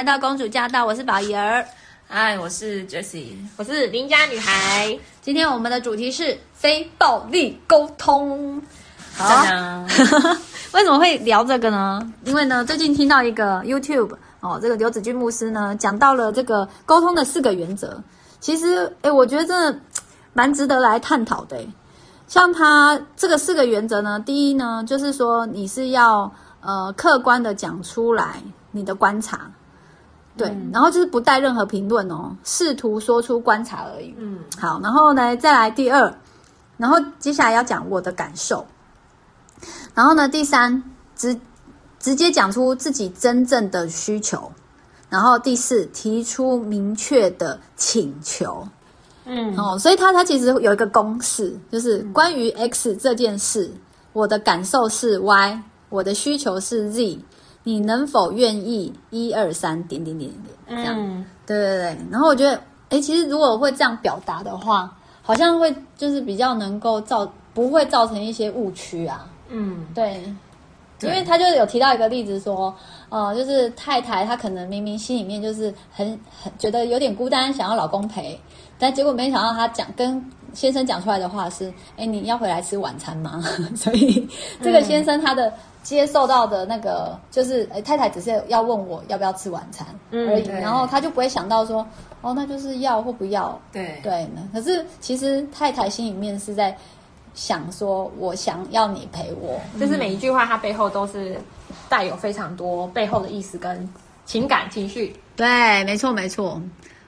来到公主驾到，我是宝仪儿。嗨，我是 Jessie，我是邻家女孩。今天我们的主题是非暴力沟通。好，为什么会聊这个呢？因为呢，最近听到一个 YouTube 哦，这个刘子君牧师呢讲到了这个沟通的四个原则。其实，哎，我觉得真的蛮值得来探讨的。像他这个四个原则呢，第一呢，就是说你是要呃客观的讲出来你的观察，对，嗯、然后就是不带任何评论哦，试图说出观察而已。嗯，好，然后呢，再来第二，然后接下来要讲我的感受，然后呢，第三，直直接讲出自己真正的需求，然后第四，提出明确的请求。嗯，哦，所以他他其实有一个公式，就是关于 X 这件事，我的感受是 Y，我的需求是 Z，你能否愿意一二三点点点点这样？嗯，对对对。然后我觉得，哎，其实如果会这样表达的话，好像会就是比较能够造不会造成一些误区啊。嗯，对，因为他就有提到一个例子说，呃，就是太太她可能明明心里面就是很很觉得有点孤单，想要老公陪。但结果没想到，他讲跟先生讲出来的话是：哎，你要回来吃晚餐吗？所以这个先生他的接受到的那个就是，哎，太太只是要问我要不要吃晚餐而已，嗯、然后他就不会想到说，哦，那就是要或不要。对对呢。可是其实太太心里面是在想说，我想要你陪我，就是每一句话，它背后都是带有非常多背后的意思跟情感情绪。对，没错没错。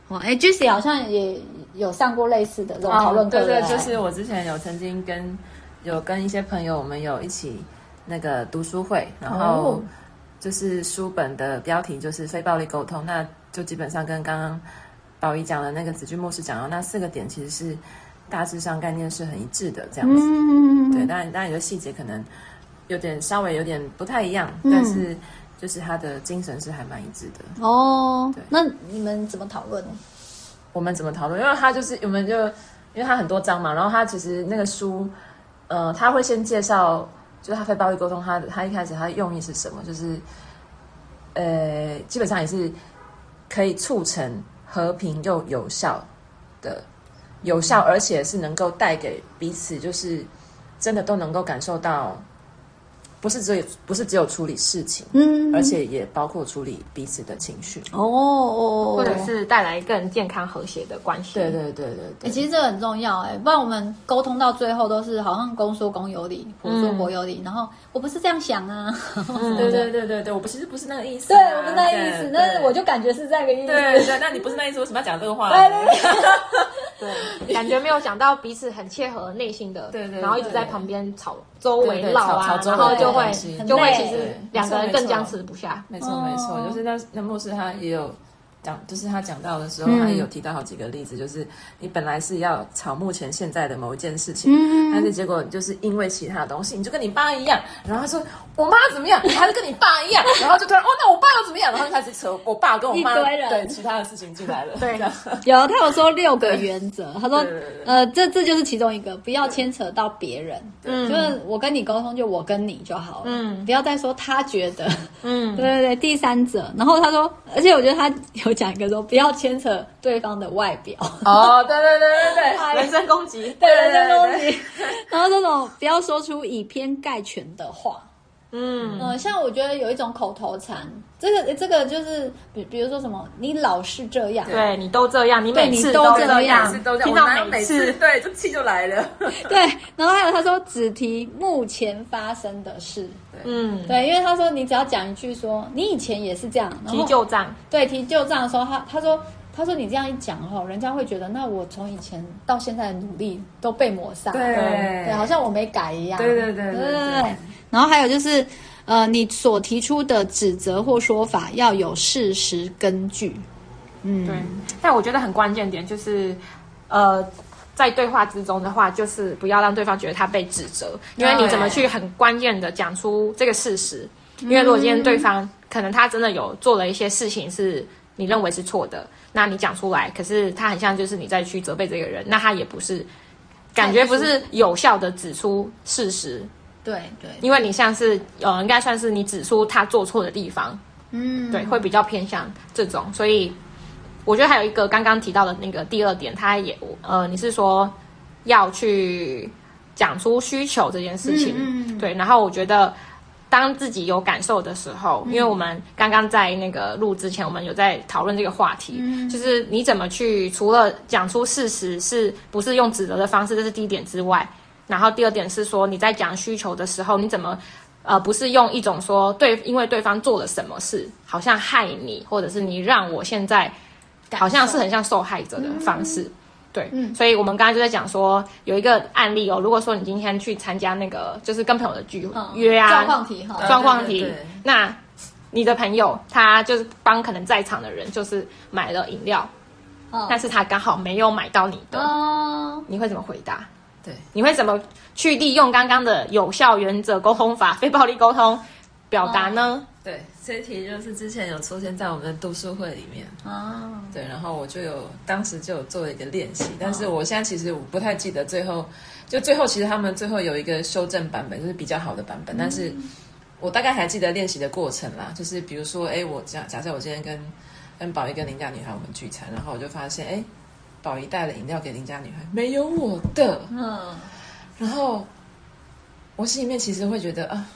哦，哎，Jessie 好像也。有上过类似的这种讨论课，对对，就是我之前有曾经跟有跟一些朋友，我们有一起那个读书会，然后就是书本的标题就是非暴力沟通，那就基本上跟刚刚宝仪讲的那个子君牧师讲的那四个点，其实是大致上概念是很一致的这样子。嗯，对，当然当然有的细节可能有点稍微有点不太一样，但是就是他的精神是还蛮一致的。哦，对，那你们怎么讨论呢？我们怎么讨论？因为他就是我们就，因为他很多章嘛，然后他其实那个书，呃，他会先介绍，就是他非暴力沟通，他他一开始他的用意是什么？就是，呃，基本上也是可以促成和平又有效的，有效而且是能够带给彼此，就是真的都能够感受到。不是只有不是只有处理事情，嗯，而且也包括处理彼此的情绪。哦，或者是带来更健康和谐的关系。对对对对对，其实这个很重要哎，不然我们沟通到最后都是好像公说公有理，婆说婆有理，然后我不是这样想啊，对对对对对，我不其实不是那个意思，对，我不是那个意思，那我就感觉是这个意思，对对，那你不是那意思，为什么要讲这个话？对，感觉没有讲到彼此很切合内心的，对对，然后一直在旁边吵。周围闹啊，然后就会就会其实两个人更僵持不下。没错没错，就是那那牧师他也有。讲就是他讲到的时候，他也有提到好几个例子，就是你本来是要吵目前现在的某一件事情，但是结果就是因为其他东西，你就跟你爸一样，然后他说我妈怎么样，你还是跟你爸一样，然后就突然哦，那我爸又怎么样，然后就开始扯我爸跟我妈对其他的事情进来了。对，有他有说六个原则，他说呃这这就是其中一个，不要牵扯到别人，嗯，就是我跟你沟通就我跟你就好了，嗯，不要再说他觉得，嗯，对对对，第三者，然后他说，而且我觉得他有。讲一个说不要牵扯对方的外表。哦，对对对对对，人身攻击，对人身攻击，然后这种不要说出以偏概全的话，嗯。嗯，像我觉得有一种口头禅，这个这个就是比比如说什么，你老是这样，对你都这样，你每次都这样，听到每次对，这气就来了，对，然后还有他说只提目前发生的事。嗯，对，因为他说你只要讲一句说你以前也是这样，提旧账，对，提旧账的时候，他他说他说你这样一讲哈，人家会觉得那我从以前到现在的努力都被抹杀，对。对，好像我没改一样，对对对对。对。然后还有就是呃，你所提出的指责或说法要有事实根据，嗯，对。但我觉得很关键点就是呃。在对话之中的话，就是不要让对方觉得他被指责，因为你怎么去很关键的讲出这个事实？因为如果今天对方可能他真的有做了一些事情是你认为是错的，那你讲出来，可是他很像就是你在去责备这个人，那他也不是感觉不是有效的指出事实。对对，因为你像是呃，应该算是你指出他做错的地方。嗯，对，会比较偏向这种。所以我觉得还有一个刚刚提到的那个第二点，他也呃，你是说要去讲出需求这件事情，嗯，嗯，对。然后我觉得当自己有感受的时候，嗯，因为我们刚刚在那个录之前，我们有在讨论这个话题，嗯，就是你怎么去除了讲出事实是不是用指责的方式，这是第一点之外。然后第二点是说，你在讲需求的时候，你怎么，呃，不是用一种说对，因为对方做了什么事，好像害你，或者是你让我现在，好像是很像受害者的方式，嗯、对，嗯，所以我们刚才就在讲说，有一个案例哦，如果说你今天去参加那个，就是跟朋友的聚会、嗯、约啊，状况题哈，状况题，那你的朋友他就是帮可能在场的人就是买了饮料，嗯、但是他刚好没有买到你的，嗯、你会怎么回答？对，你会怎么去利用刚刚的有效原则沟通法、非暴力沟通表达呢？哦、对，这一题就是之前有出现在我们的读书会里面哦。对，然后我就有当时就有做了一个练习，但是我现在其实我不太记得最后，就最后其实他们最后有一个修正版本，就是比较好的版本，嗯、但是我大概还记得练习的过程啦，就是比如说，哎，我假假设我今天跟跟宝仪跟邻家女孩我们聚餐，然后我就发现，哎。宝仪带了饮料给邻家女孩，没有我的。嗯，然后我心里面其实会觉得啊，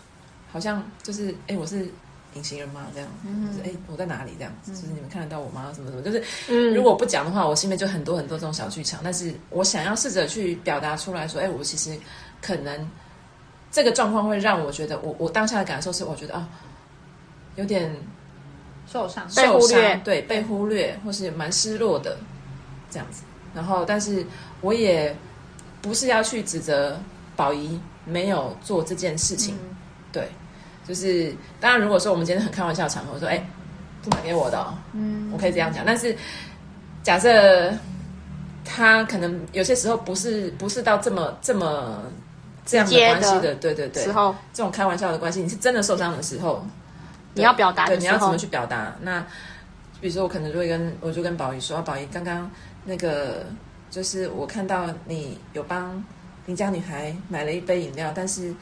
好像就是哎，我是隐形人吗？这样，嗯、就是哎，我在哪里？这样子，就是你们看得到我吗？什么什么？就是，嗯、如果不讲的话，我心里面就很多很多这种小剧场。但是我想要试着去表达出来说，哎，我其实可能这个状况会让我觉得我，我我当下的感受是，我觉得啊，有点受伤，受伤，对，被忽略，或是蛮失落的。这样子，然后，但是我也不是要去指责宝仪没有做这件事情，嗯、对，就是当然，如果说我们今天很开玩笑的场合，我说，哎，不买给我的、哦，嗯，我可以这样讲。但是假设他可能有些时候不是不是到这么这么这样的关系的，的对对对，时候这种开玩笑的关系，你是真的受伤的时候，你要表达，对，你要怎么去表达？那比如说，我可能就会跟我就跟宝仪说，宝仪刚刚。那个就是我看到你有帮邻家女孩买了一杯饮料，但是，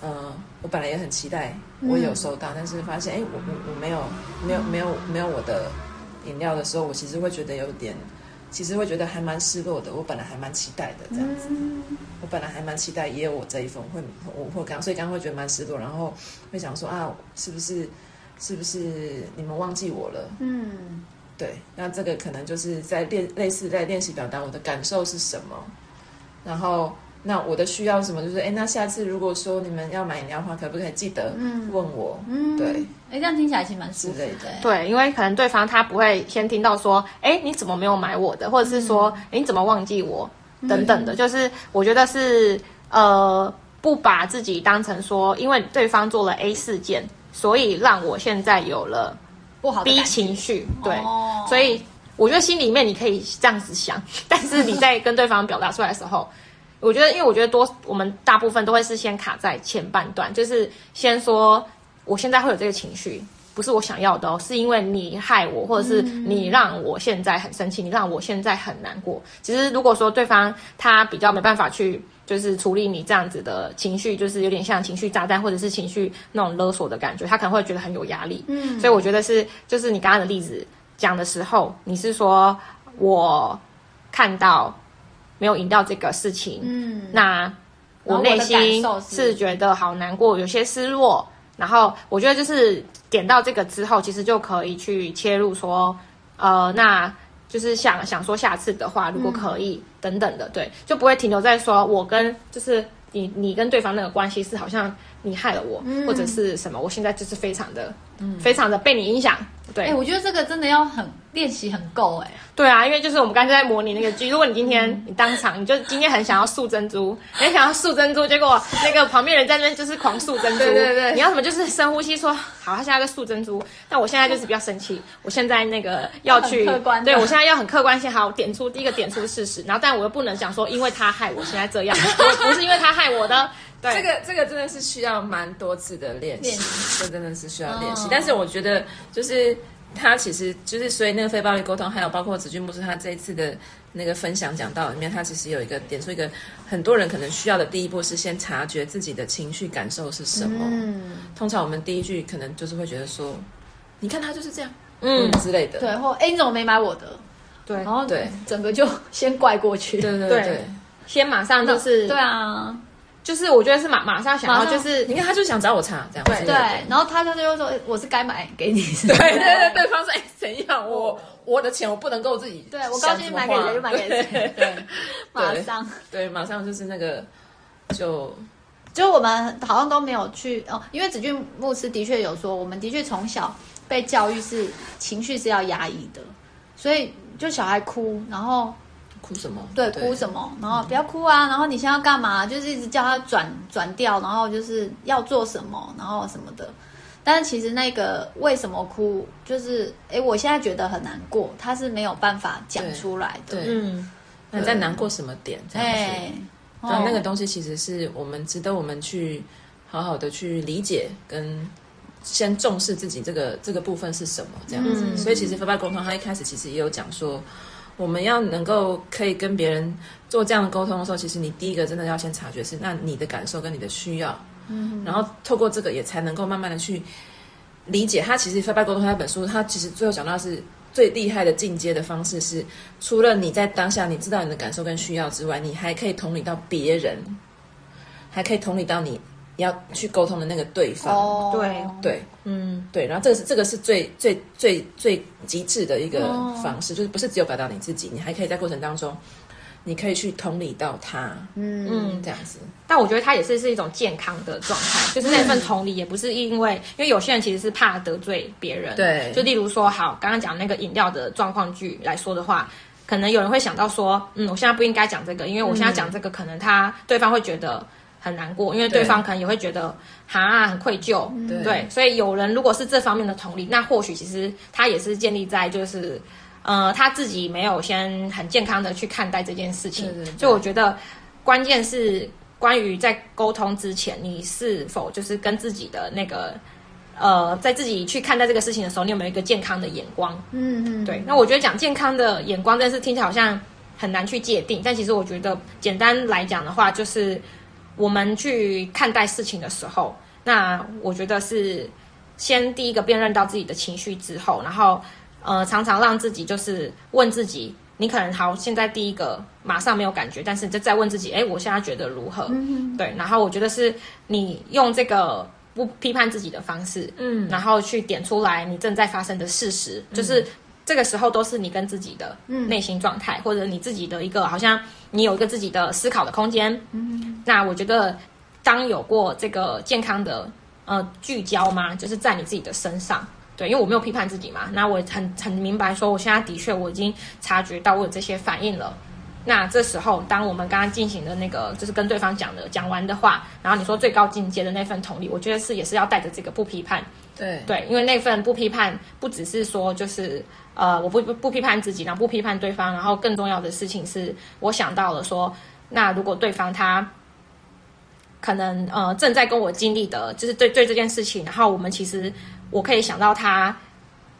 呃，我本来也很期待我有收到，嗯、但是发现，哎，我我我没有没有没有没有我的饮料的时候，我其实会觉得有点，其实会觉得还蛮失落的。我本来还蛮期待的这样子，嗯、我本来还蛮期待也有我这一份，会我会刚所以刚刚会觉得蛮失落，然后会想说啊，是不是是不是你们忘记我了？嗯。对，那这个可能就是在练，类似在练习表达我的感受是什么，然后那我的需要什么，就是哎，那下次如果说你们要买饮料的话，可不可以记得问我？嗯，对，哎，这样听起来其实蛮舒服的。对，因为可能对方他不会先听到说，哎，你怎么没有买我的，或者是说，哎，你怎么忘记我等等的，就是我觉得是呃，不把自己当成说，因为对方做了 A 事件，所以让我现在有了。不好逼情绪，对，哦、所以我觉得心里面你可以这样子想，但是你在跟对方表达出来的时候，我觉得，因为我觉得多，我们大部分都会是先卡在前半段，就是先说我现在会有这个情绪，不是我想要的哦，是因为你害我，或者是你让我现在很生气，你让我现在很难过。其实如果说对方他比较没办法去。就是处理你这样子的情绪，就是有点像情绪炸弹，或者是情绪那种勒索的感觉，他可能会觉得很有压力。嗯，所以我觉得是，就是你刚刚的例子讲的时候，你是说我看到没有赢到这个事情，嗯，那我内心是觉得好难过，有些失落。然后我觉得就是点到这个之后，其实就可以去切入说，呃，那。就是想想说下次的话，如果可以、嗯、等等的，对，就不会停留在说我跟就是你你跟对方那个关系是好像你害了我，嗯、或者是什么，我现在就是非常的，嗯、非常的被你影响。对，哎、欸，我觉得这个真的要很练习很够哎。对啊，因为就是我们刚才在模拟那个剧，如果你今天你当场，你就今天很想要塑珍珠，很想要塑珍珠，结果那个旁边人在那边就是狂塑珍珠，对对对，你要什么？就是深呼吸说好，他现在在塑珍珠，但我现在就是比较生气，我现在那个要去，客观对我现在要很客观性，好点出第一个点出事实，然后但我又不能讲说因为他害我现在这样，不是因为他害我的，对，这个这个真的是需要蛮多次的练习，这真的是需要练习，但是我觉得就是。他其实就是，所以那个非暴力沟通，还有包括子君牧师他这一次的那个分享讲到里面，他其实有一个点出一个很多人可能需要的第一步是先察觉自己的情绪感受是什么。嗯，通常我们第一句可能就是会觉得说，你看他就是这样，嗯之类的，对，或哎你怎么没买我的？对，然后对整个就先怪过去，对对对，先马上就是对啊。就是我觉得是马马上想要，就是你看他就想找我查这样，对对，然后他他就说我是该买给你，对对对，对方说哎怎样，我我的钱我不能够自己，对我高兴买给谁就买给谁，对，马上对马上就是那个就就我们好像都没有去哦，因为子俊牧师的确有说，我们的确从小被教育是情绪是要压抑的，所以就小孩哭然后。哭什么？对，哭什么？然后不要哭啊！然后你现在要干嘛？就是一直叫他转转调，然后就是要做什么，然后什么的。但是其实那个为什么哭，就是哎，我现在觉得很难过，他是没有办法讲出来的。对，嗯，那你在难过什么点？这样子，然后那个东西其实是我们值得我们去好好的去理解，跟先重视自己这个这个部分是什么这样子。所以其实非暴力沟通，他一开始其实也有讲说。我们要能够可以跟别人做这样的沟通的时候，其实你第一个真的要先察觉是那你的感受跟你的需要，嗯，然后透过这个也才能够慢慢的去理解。他其实非暴力沟通那本书，他其实最后讲到是最厉害的进阶的方式是，除了你在当下你知道你的感受跟需要之外，你还可以同理到别人，还可以同理到你。要去沟通的那个对方，哦、对。对，嗯。对，然后这个是这个是最最最最极致的一个方式，哦、就是不是只有表达你自己，你还可以在过程当中，你可以去同理到他，嗯。嗯，这样子。但我觉得他也是是一种健康的状态，就是那份同理也不是因为，因为有些人其实是怕得罪别人，对，就例如说，好，刚刚讲那个饮料的状况剧来说的话，可能有人会想到说，嗯，我现在不应该讲这个，因为我现在讲这个，可能他对方会觉得。很难过，因为对方可能也会觉得哈很愧疚，对，对，所以有人如果是这方面的同理，那或许其实他也是建立在就是，呃，他自己没有先很健康的去看待这件事情。对对对，就我觉得关键是关于在沟通之前，你是否就是跟自己的那个呃，在自己去看待这个事情的时候，你有没有一个健康的眼光？嗯嗯，对。那我觉得讲健康的眼光，但是听起来好像很难去界定，但其实我觉得简单来讲的话，就是。我们去看待事情的时候，那我觉得是先第一个辨认到自己的情绪之后，然后呃，常常让自己就是问自己，你可能好，现在第一个马上没有感觉，但是就再问自己，哎，我现在觉得如何？嗯，对，然后我觉得是你用这个不批判自己的方式，嗯，然后去点出来你正在发生的事实，嗯、就是。这个时候都是你跟自己的内心状态，嗯、或者你自己的一个好像你有一个自己的思考的空间。嗯，那我觉得当有过这个健康的呃聚焦嘛，就是在你自己的身上。对，因为我没有批判自己嘛，那我很很明白说，我现在的确我已经察觉到我有这些反应了。那这时候，当我们刚刚进行的那个就是跟对方讲的讲完的话，然后你说最高境界的那份同理，我觉得是也是要带着这个不批判。对对，因为那份不批判，不只是说就是。呃，我不不不批判自己，然后不批判对方，然后更重要的事情是我想到了说，那如果对方他可能呃正在跟我经历的，就是对对这件事情，然后我们其实我可以想到他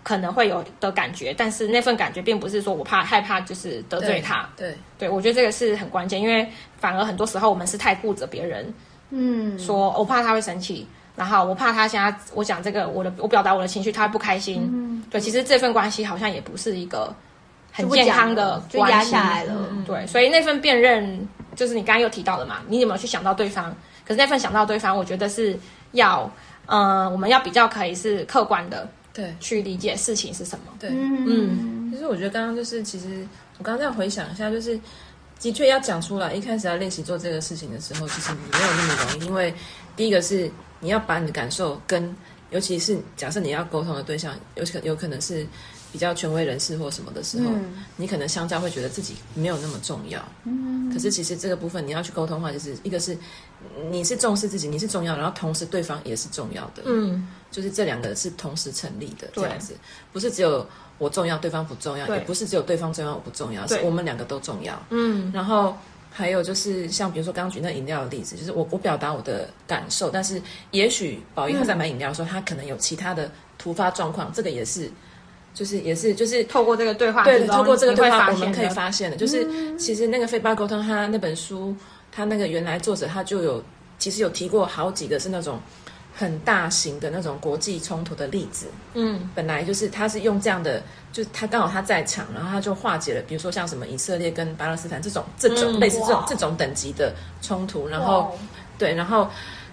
可能会有的感觉，但是那份感觉并不是说我怕害怕就是得罪他，对对，对，我觉得这个是很关键，因为反而很多时候我们是太顾着别人，嗯，说我怕他会生气。然后我怕他现在我讲这个，我的我表达我的情绪，他会不开心。嗯，对，其实这份关系好像也不是一个很健康的关系，就压下来了。嗯，对，所以那份辨认就是你刚刚又提到的嘛，你有没有去想到对方？可是那份想到对方，我觉得是要，呃，我们要比较可以是客观的，对，去理解事情是什么。对，嗯，其实我觉得刚刚就是，其实我刚刚在回想一下，就是的确要讲出来，一开始要练习做这个事情的时候，其实没有那么容易，因为第一个是。你要把你的感受跟，尤其是假设你要沟通的对象有可有可能是比较权威人士或什么的时候，嗯、你可能相较会觉得自己没有那么重要。嗯，可是其实这个部分你要去沟通的话，就是一个是你是重视自己，你是重要，然后同时对方也是重要的。嗯，就是这两个是同时成立的这样子，不是只有我重要，对方不重要，也不是只有对方重要，我不重要，是我们两个都重要。嗯，然后。还有就是像比如说刚刚举那饮料的例子，就是我我表达我的感受，但是也许宝仪他在买饮料的时候，嗯、他可能有其他的突发状况，这个也是，就是也是就是透过这个对话，对，透过这个对话我们可以发现的，就是其实那个非暴沟通，他那本书，他那个原来作者他就有其实有提过好几个是那种很大型的那种国际冲突的例子。嗯，本来就是他是用这样的，就是他刚好他在场，然后他就化解了，比如说像什么以色列跟巴勒斯坦这种这种类似这种这种等级的冲突，然后对，然后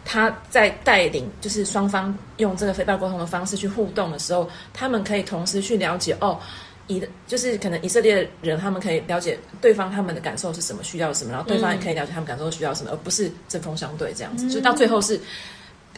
他在带领就是双方用这个非暴力沟通的方式去互动的时候，他们可以同时去了解哦。以就是可能以色列人，他们可以了解对方他们的感受是什么，需要什么，然后对方也可以了解他们感受需要什么，嗯、而不是针锋相对这样子。嗯、就到最后是，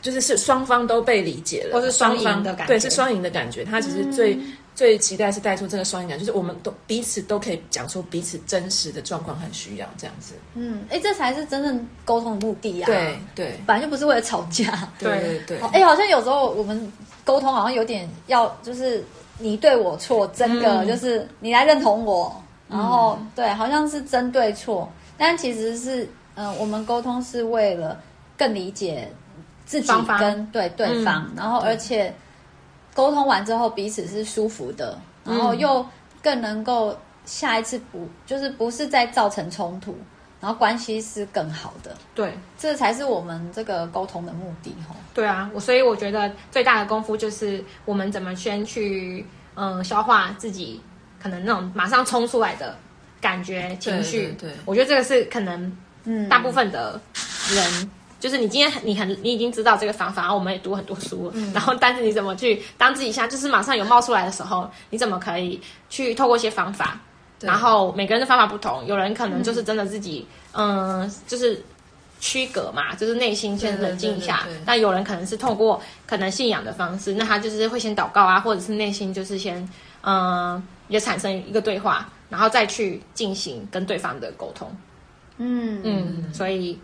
就是是双方都被理解了，或是双赢的感觉。对，是双赢的感觉。他其实最、嗯、最期待是带出这个双赢感，就是我们都彼此都可以讲出彼此真实的状况和需要这样子。嗯，哎，这才是真正沟通的目的呀、啊。对对，本来就不是为了吵架。对对对。哎，好像有时候我们沟通好像有点要就是。你对我错，真的、嗯、就是你来认同我，然后、嗯、对，好像是针对错，但其实是，嗯、呃，我们沟通是为了更理解自己跟方对对方，嗯、然后而且沟通完之后彼此是舒服的，然后又更能够下一次不就是不是再造成冲突，然后关系是更好的，对，这才是我们这个沟通的目的哈。对啊，我所以我觉得最大的功夫就是我们怎么先去嗯、呃、消化自己可能那种马上冲出来的感觉情绪。对，对，对，我觉得这个是可能嗯。大部分的人，嗯、就是你今天你很你已经知道这个方法，然后我们也读很多书，嗯、然后但是你怎么去当自己一下就是马上有冒出来的时候，你怎么可以去透过一些方法？对然后每个人的方法不同，有人可能就是真的自己嗯、呃、就是。区隔嘛，就是内心先冷静一下。那有人可能是透过可能信仰的方式，那他就是会先祷告啊，或者是内心就是先嗯也产生一个对话，然后再去进行跟对方的沟通。嗯嗯，所以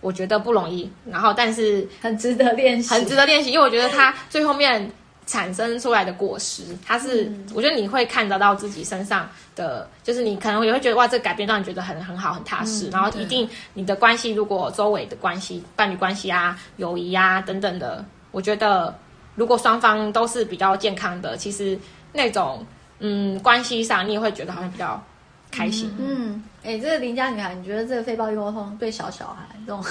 我觉得不容易，然后但是很值得练习，很值得练习，因为我觉得它最后面。产生出来的果实，它是，嗯、我觉得你会看得到自己身上的，就是你可能也会觉得哇，这个改变让你觉得很很好，很踏实。嗯、然后一定你的关系，如果周围的关系、伴侣关系啊、友谊啊等等的，我觉得如果双方都是比较健康的，其实那种嗯关系上，你也会觉得好像比较开心。嗯欸，这个邻家女孩，你觉得这个非暴力沟通对小小孩这种？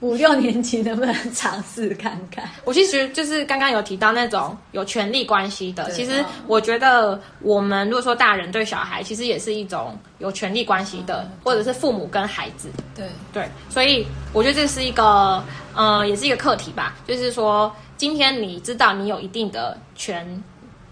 五六年级能不能 尝试看看？我其实就是刚刚有提到那种有权力关系的。其实我觉得我们如果说大人对小孩，其实也是一种有权力关系的，或者是父母跟孩子。对对，所以我觉得这是一个呃，也是一个课题吧。就是说，今天你知道你有一定的权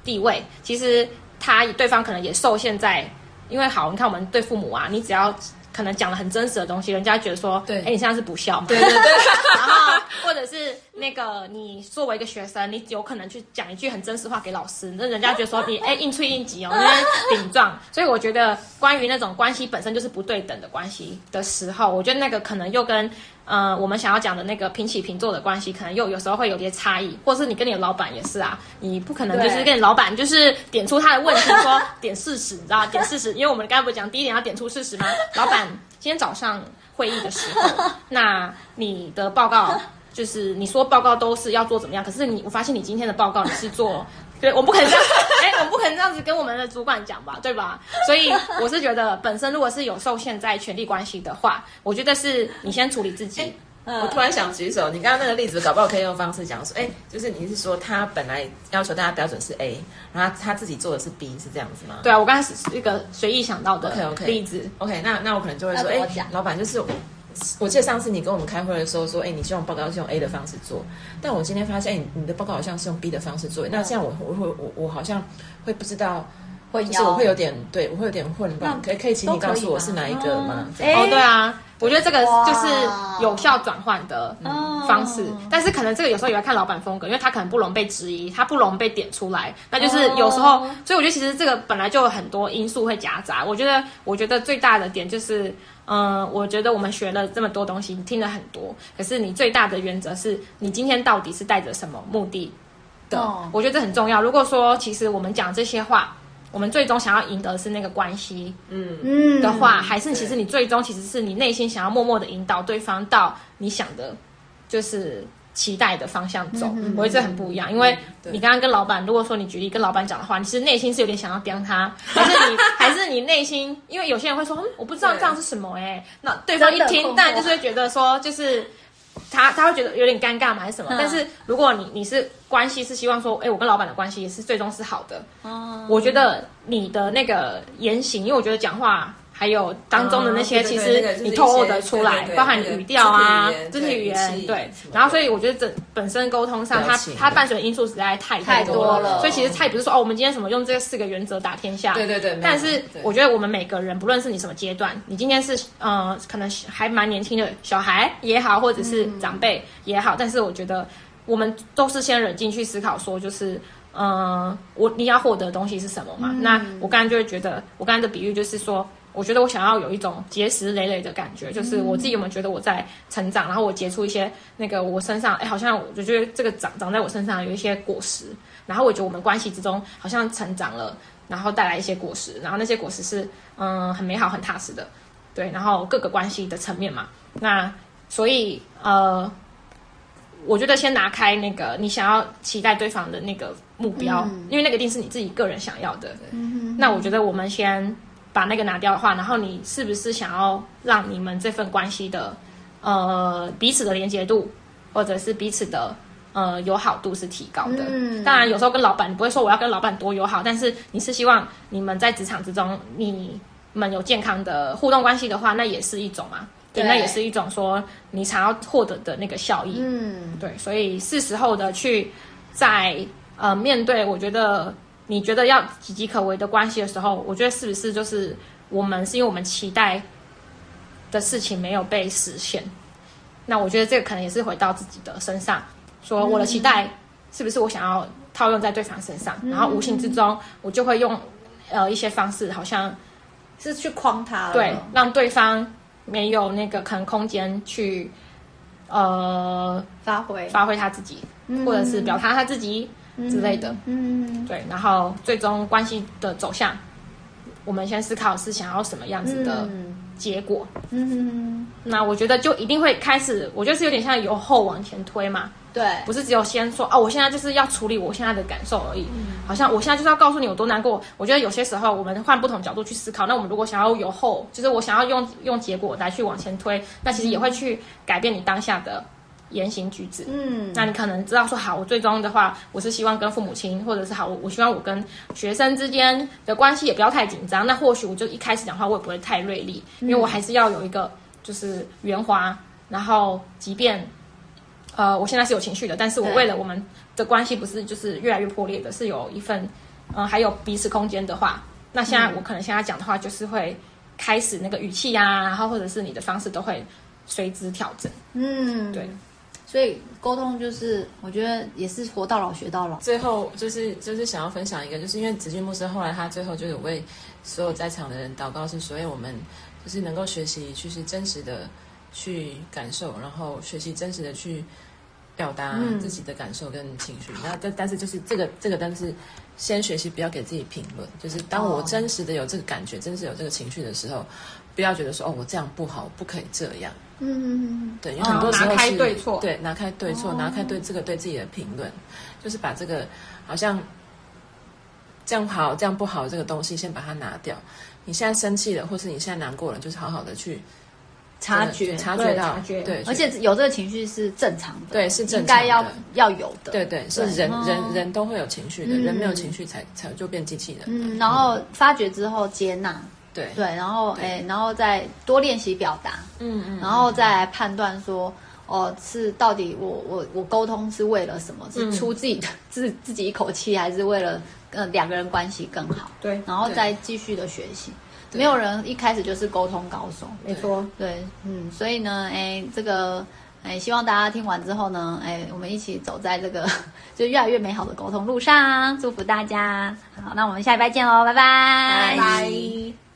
地位，其实他对方可能也受限在，因为好，你看我们对父母啊，你只要。可能讲了很真实的东西，人家觉得说，对，哎，你现在是不孝嘛？对对对。然后，或者是那个你作为一个学生，你有可能去讲一句很真实话给老师，那人家觉得说你 哎应催应急哦，那边顶撞。所以我觉得，关于那种关系本身就是不对等的关系的时候，我觉得那个可能又跟呃我们想要讲的那个平起平坐的关系，可能又有时候会有些差异。或是你跟你的老板也是啊，你不可能就是跟你老板就是点出他的问题，说点事实，你知道点事实，因为我们刚才不是讲第一点要点出事实吗？老板。今天早上会议的时候，那你的报告就是你说报告都是要做怎么样？可是你我发现你今天的报告你是做，对，我不可能这样，哎，我不可能这样子跟我们的主管讲吧，对吧？所以我是觉得，本身如果是有受限在权力关系的话，我觉得是你先处理自己。我突然想举手，你刚刚那个例子，搞不好可以用方式讲说，哎，就是你是说他本来要求大家标准是 A，然后他自己做的是 B，是这样子吗？对啊，我刚才是一个随意想到的例子。OK OK，, okay 那那我可能就会说，哎，老板，就是我，我记得上次你跟我们开会的时候说，哎，你希望报告是用 A 的方式做，但我今天发现，哎，你的报告好像是用 B 的方式做，那这样我我会我我好像会不知道。会，就是我会有点，对我会有点混乱，可以可以请你告诉我是哪一个吗？哦，对啊，我觉得这个就是有效转换的方式，但是可能这个有时候也要看老板风格，因为他可能不容被质疑，他不容被点出来，那就是有时候，所以我觉得其实这个本来就有很多因素会夹杂。我觉得，我觉得最大的点就是，嗯，我觉得我们学了这么多东西，你听了很多，可是你最大的原则是你今天到底是带着什么目的的？我觉得这很重要。如果说其实我们讲这些话。我们最终想要赢得的是那个关系，嗯。嗯。的话，还是其实你最终其实是你内心想要默默的引导对方到你想的，就是期待的方向走。我觉得这很不一样，因为你刚刚跟老板，如果说你举例跟老板讲的话，你其实内心是有点想要刁他，还是你 还是你内心，因为有些人会说，嗯，我不知道这样是什么哎，那对方一听，但就是会觉得说，就是他他会觉得有点尴尬嘛，还是什么？但是如果你你是关系是希望说，哎，我跟老板的关系也是最终是好的，哦，我觉得你的那个言行，因为我觉得讲话。还有当中的那些，其实你透露的出来，包含语调啊、肢体语言，对。然后，所以我觉得整本身沟通上，它它伴随的因素实在太太多了。所以其实它也不是说哦，我们今天什么用这四个原则打天下。对对对。但是我觉得我们每个人，不论是你什么阶段，你今天是呃，可能还蛮年轻的小孩也好，或者是长辈也好，但是我觉得我们都是先冷静去思考，说就是嗯，我你要获得的东西是什么嘛？那我刚刚就会觉得，我刚刚的比喻就是说。我觉得我想要有一种结石累累的感觉，就是我自己有没有觉得我在成长，然后我结出一些那个我身上，哎，好像我就觉得这个长长在我身上有一些果实，然后我觉得我们关系之中好像成长了，然后带来一些果实，然后那些果实是嗯很美好很踏实的，对，然后各个关系的层面嘛，那所以呃，我觉得先拿开那个你想要期待对方的那个目标，嗯、因为那个一定是你自己个人想要的，嗯、那我觉得我们先。把那个拿掉的话，然后你是不是想要让你们这份关系的，呃，彼此的连接度，或者是彼此的呃友好度是提高的？嗯，当然有时候跟老板，你不会说我要跟老板多友好，但是你是希望你们在职场之中，你们有健康的互动关系的话，那也是一种嘛，对，那也是一种说你想要获得的那个效益。嗯，对，所以是时候的去在呃面对，我觉得。你觉得要岌岌可危的关系的时候，我觉得是不是就是我们是因为我们期待的事情没有被实现？那我觉得这个可能也是回到自己的身上，说我的期待是不是我想要套用在对方身上，嗯、然后无形之中我就会用呃一些方式，好像是去框他，对，让对方没有那个可能空间去呃发挥。发挥他自己，嗯、或者是表达他自己。之类的，嗯，对，然后最终关系的走向，我们先思考是想要什么样子的结果，嗯，那我觉得就一定会开始，我觉得是有点像由后往前推嘛，对，不是只有先说哦，我现在就是要处理我现在的感受而已，好像我现在就是要告诉你有多难过。我觉得有些时候我们换不同角度去思考，那我们如果想要由后，就是我想要用用结果来去往前推，那其实也会去改变你当下的。言行举止，嗯，那你可能知道说，好，我最终的话，我是希望跟父母亲，或者是好，我我希望我跟学生之间的关系也不要太紧张。那或许我就一开始讲话，我也不会太锐利，因为我还是要有一个就是圆滑。然后，即便呃，我现在是有情绪的，但是我为了我们的关系不是就是越来越破裂的，是有一份嗯、呃，还有彼此空间的话，那现在我可能现在讲的话，就是会开始那个语气呀、啊，然后或者是你的方式都会随之调整。嗯，对。所以沟通就是，我觉得也是活到老学到老。最后就是就是想要分享一个，就是因为子骏牧师后来他最后就有为所有在场的人祷告，是所以我们就是能够学习，就是真实的去感受，然后学习真实的去表达自己的感受跟情绪。那但、嗯、但是就是这个这个，但是先学习不要给自己评论，就是当我真实的有这个感觉，真实有这个情绪的时候，不要觉得说哦，我这样不好，不可以这样。嗯嗯嗯，对，有很多时候是、哦、拿开对错，对，拿开对错，哦、拿开对这个对自己的评论，就是把这个好像这样好这样不好这个东西先把它拿掉。你现在生气了，或是你现在难过了，就是好好的去察觉，察觉到，对，对而且有这个情绪是正常的，对，是正常的，应该要要有的，对对，是人人人都会有情绪的，嗯、人没有情绪才才就变机器人。嗯，然后发觉之后接纳。对对，然后哎对，然后再多练习表达，嗯嗯，然后再来判断说，哦，是到底我我我沟通是为了什么？是出自己的、嗯、自自己一口气，还是为了呃两个人关系更好？对，然后再继续的学习。对没有人一开始就是沟通高手，没错。对，嗯，所以呢，哎，这个哎，希望大家听完之后呢，哎，我们一起走在这个 就越来越美好的沟通路上，祝福大家。好，那我们下礼拜见喽，拜拜，拜拜。